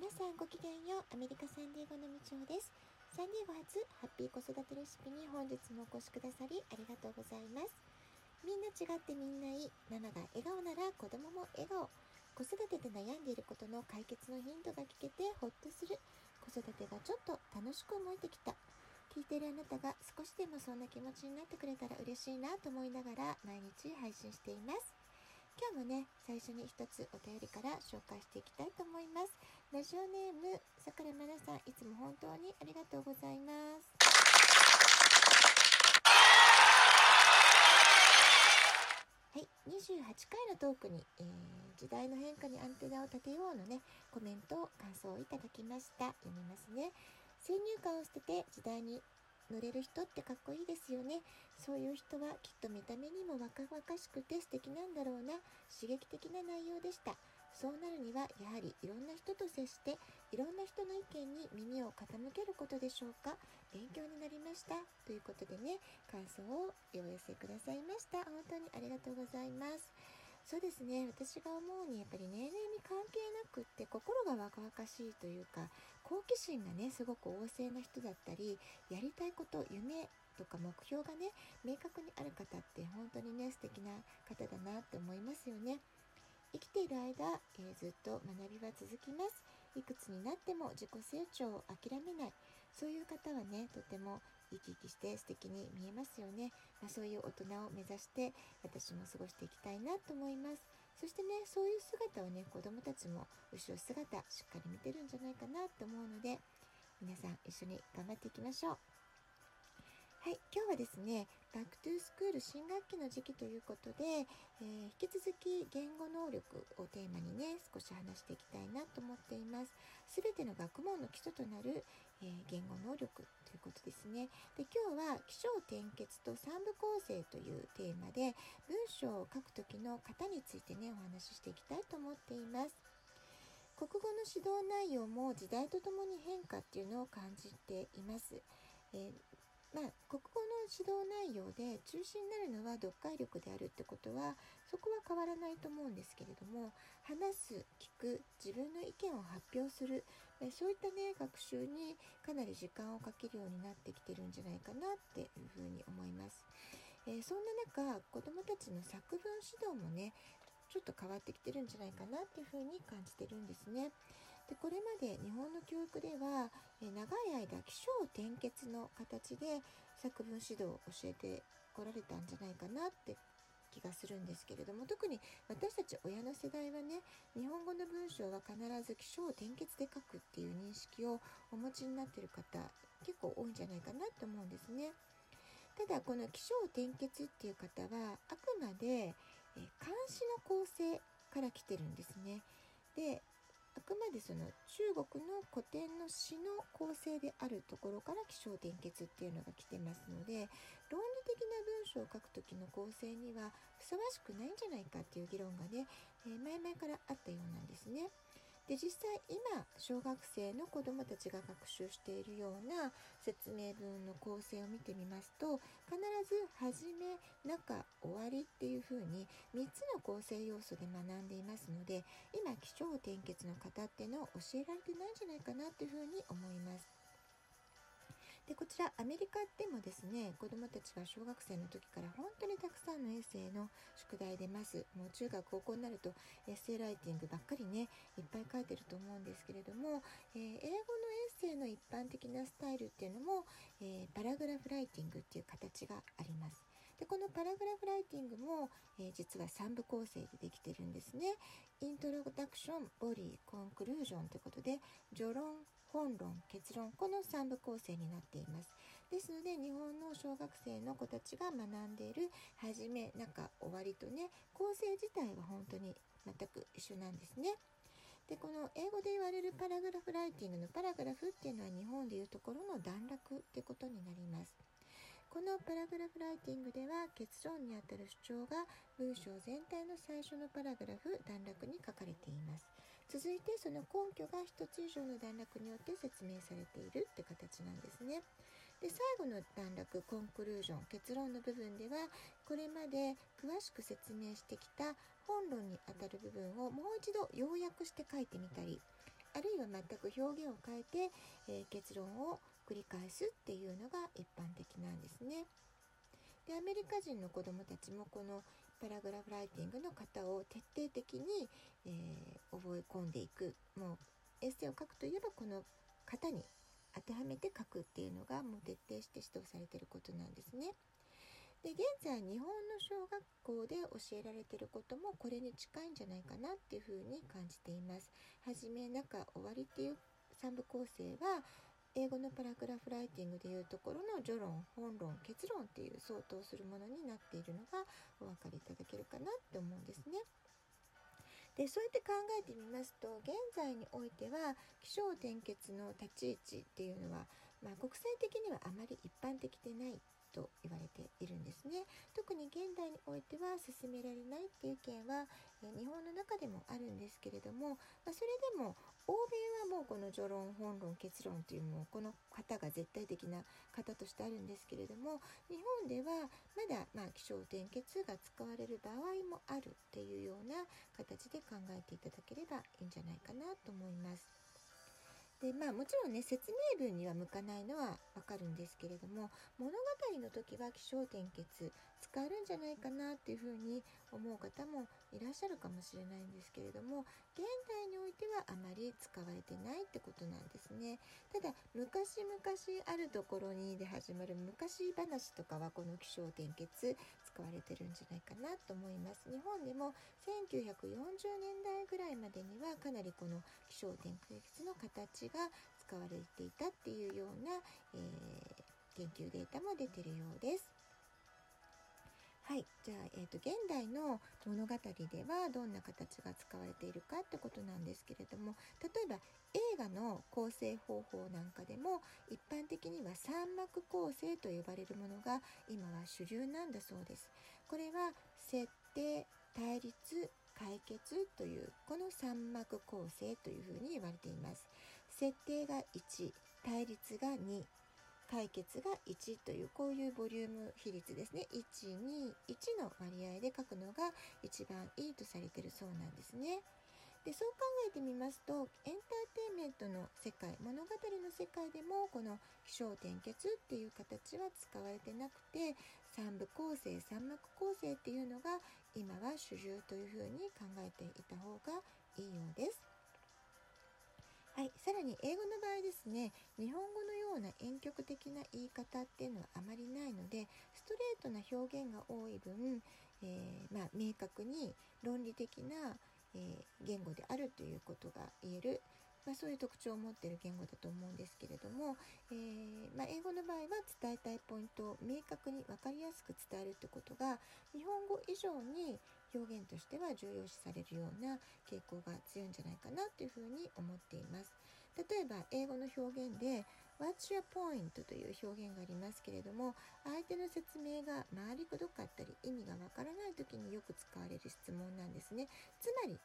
皆さんごきげんよう。アメリカサンディエゴのみちおです。サンディエゴ初ハッピー子育てレシピに本日もお越しくださりありがとうございます。みんな違ってみんないい。ママが笑顔なら子供も笑顔。子育てで悩んでいることの解決のヒントが聞けてホッとする。子育てがちょっと楽しく思えてきた。聞いているあなたが少しでもそんな気持ちになってくれたら嬉しいなと思いながら毎日配信しています。今日もね最初に一つお便りから紹介していきたいと思います。ラジオネームさくらまなさんいつも本当にありがとうございます。はい28回のトークに、えー、時代の変化にアンテナを立てようのねコメント感想をいただきました。読みますね。先入観を捨てて時代に乗れる人ってかっこいいですよね。そういう人はきっと見た目にも若々しくて素敵なんだろうな。刺激的な内容でした。そうなるにはやはりいろんな人と接していろんな人の意見に耳を傾けることでしょうか。勉強になりました。ということでね感想をお寄せくださいました。本当にありがとうございます。そうですね私が思うにやっぱり年齢に関係なくって心が若々しいというか好奇心がねすごく旺盛な人だったりやりたいこと夢とか目標がね明確にある方って本当にね素敵な方だなって思いますよね。生きている間、えー、ずっと学びは続きます。いくつになっても自己成長を諦めない。そういう方はね、とても生き生きして素敵に見えますよね。まあ、そういう大人を目指して私も過ごしていきたいなと思います。そしてね、そういう姿をね、子供たちも後ろ姿しっかり見てるんじゃないかなと思うので、皆さん一緒に頑張っていきましょう。はい、今日はですね、 back to school 新学期の時期ということで、えー、引き続き言語能力をテーマにね、少し話していきたいなと思っています。すべての学問の基礎となる、えー、言語能力ということですね。で、今日は起承転結と三部構成というテーマで、文章を書く時の型についてね、お話ししていきたいと思っています。国語の指導内容も時代とともに変化っていうのを感じています。えーまあ、国語の指導内容で中心になるのは読解力であるってことはそこは変わらないと思うんですけれども話す聞く自分の意見を発表するそういったね学習にかなり時間をかけるようになってきてるんじゃないかなっていうふうに思います。えー、そんな中子どもたちの作文指導もねちょっと変わってきてるんじゃないかなっていうふうに感じてるんですね。でこれまで日本の教育では、え長い間起承転結の形で作文指導を教えてこられたんじゃないかなって気がするんですけれども特に私たち親の世代はね日本語の文章は必ず起承転結で書くっていう認識をお持ちになってる方結構多いんじゃないかなと思うんですね。ただこの起承転結っていう方はあくまで、え漢詩の構成から来てるんですね。であくまでその中国の古典の詩の構成であるところから起承転結っていうのが来てますので論理的な文章を書く時の構成にはふさわしくないんじゃないかっていう議論がね、えー、前々からあったようなんですね。で実際今小学生の子どもたちが学習しているような説明文の構成を見てみますと必ず「始め」「中」「終わり」っていうふうに3つの構成要素で学んでいますので今起承転結の方っていうのを教えられてないんじゃないかなっていうふうに思います。でこちらアメリカでもですね子どもたちが小学生の時から本当にたくさんのエッセイの宿題出ますもう中学高校になるとエッセイライティングばっかりねいっぱい書いてると思うんですけれども、えー、英語のエッセイの一般的なスタイルっていうのも、えー、パラグラフライティングっていう形があります。でこのパラグラフライティングも、えー、実は3部構成でできてるんですね。イントロダクション、ボディ、コンクルージョンということで序論、本論結論この3部構成になっています。ですので日本の小学生の子たちが学んでいる初め中終わりとね構成自体は本当に全く一緒なんですね。でこの英語で言われるパラグラフライティングのパラグラフっていうのは日本でいうところの段落ってことになります。このパラグラフライティングでは結論にあたる主張が文章全体の最初のパラグラフ段落に書かれています。続いてその根拠が1つ以上の段落によって説明されているって形なんですね。で最後の段落コンクルージョン結論の部分ではこれまで詳しく説明してきた本論にあたる部分をもう一度要約して書いてみたりあるいは全く表現を変えて、えー、結論を繰り返すっていうのが一般的なんですね。でアメリカ人の子どもたちもこのパラグラフライティングの型を徹底的に、えー、覚え込んでいくもうエッセイを書くといえばこの型に当てはめて書くっていうのがもう徹底して指導されてることなんですね。で現在日本の小学校で教えられてることもこれに近いんじゃないかなっていうふうに感じています。はじめ中終わりっていう3部構成は英語のパラグラフライティングでいうところの序論本論結論っていう相当するものになっているのがお分かりいただけるかなって思うんですね。でそうやって考えてみますと現在においては起承転結の立ち位置っていうのは、まあ、国際的にはあまり一般的でないと言われているんですね特に現代においては進められないっていう意見は、え日本の中でもあるんですけれども、まあ、それでも欧米はもうこの序論本論結論というもうこの型が絶対的な型としてあるんですけれども日本ではまだまあ気象転結が使われる場合もあるっていうような形で考えていただければいいんじゃないかなと思います。でまあもちろんね説明文には向かないのはわかるんですけれども物語の時は起承転結使えるんじゃないかなっていうふうに思う方もいらっしゃるかもしれないんですけれども現代においてはあまり使われてないってことなんですね。ただ昔々あるところにで始まる昔話とかはこの起承転結使われてるんじゃないかなと思います日本でも1940年代ぐらいまでにはかなりこの起承転結の形が使われていたっていうような、えー、研究データも出てるようです。はい、じゃあ、えーと、現代の物語ではどんな形が使われているかってことなんですけれども例えば映画の構成方法なんかでも一般的には三幕構成と呼ばれるものが今は主流なんだそうです。これは設定対立解決というこの三幕構成というふうに言われています。設定が1対立が2解決が1というこういうボリューム比率ですね121の割合で書くのが一番いいとされてるそうなんですね。でそう考えてみますとエンターテインメントの世界物語の世界でもこの起承転結っていう形は使われてなくて三部構成三幕構成っていうのが今は主流というふうに考えていた方がいいようです。はい、さらに英語の場合ですね日本語のような婉曲的な言い方っていうのはあまりないのでストレートな表現が多い分、えー、まあ、明確に論理的な、えー、言語であるということが言える、まあ、そういう特徴を持っている言語だと思うんですけれども、えー、まあ、英語の場合は伝えたいポイントを明確に分かりやすく伝えるってことが日本語以上に表現としては重要視されるような傾向が強いんじゃないかなというふうに思っています。例えば英語の表現で What's your point? という表現がありますけれども相手の説明が回りくどかったり意味がわからない時によく使われる質問なんですね。つまり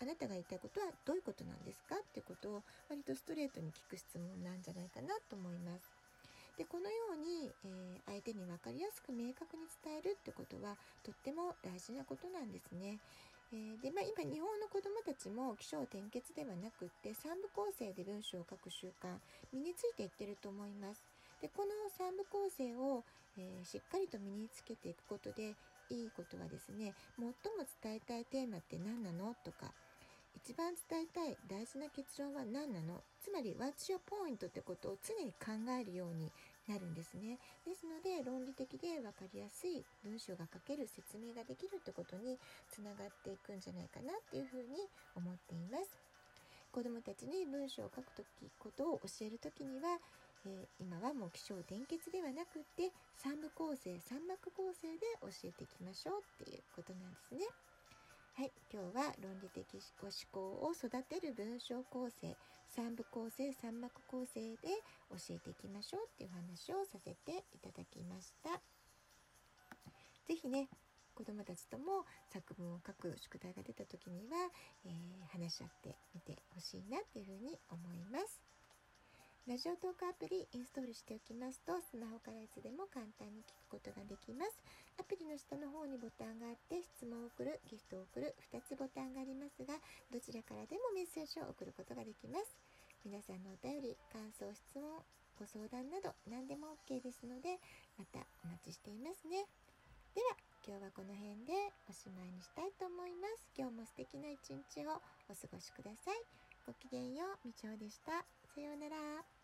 あなたが言いたいことはどういうことなんですかってことを割とストレートに聞く質問なんじゃないかなと思います。でこのように、えー、相手に分かりやすく明確に伝えるってことはとっても大事なことなんですね。えー、でまあ、今日本の子どもたちも起承転結ではなくって3部構成で文章を書く習慣身についていってると思います。でこの3部構成を、えー、しっかりと身につけていくことでいいことはですね最も伝えたいテーマって何なの？とか一番伝えたい大事な結論は何なの？つまり What's your point ってことを常に考えるようになるんですね。ですので論理的で分かりやすい文章が書ける説明ができるってことにつながっていくんじゃないかなっていうふうに思っています。子どもたちに文章を書くときことを教える時にはえー、今はもう起承転結ではなくって3部構成3幕構成で教えていきましょうっていうことなんですね。はい、今日は論理的思考を育てる文章構成3部構成3幕構成で教えていきましょうっていう話をさせていただきました。是非ね子どもたちとも作文を書く宿題が出た時には、えー、話し合ってみてほしいなっていうふうに思います。ラジオトークアプリインストールしておきますとスマホからいつでも簡単に聞くことができます。アプリの下の方にボタンがあって質問を送るギフトを送る2つボタンがありますがどちらからでもメッセージを送ることができます。皆さんのお便り感想質問ご相談など何でも OK ですのでまたお待ちしていますね。では今日はこの辺でおしまいにしたいと思います。今日も素敵な一日をお過ごしください。ごきげんようみちおでした。さようなら。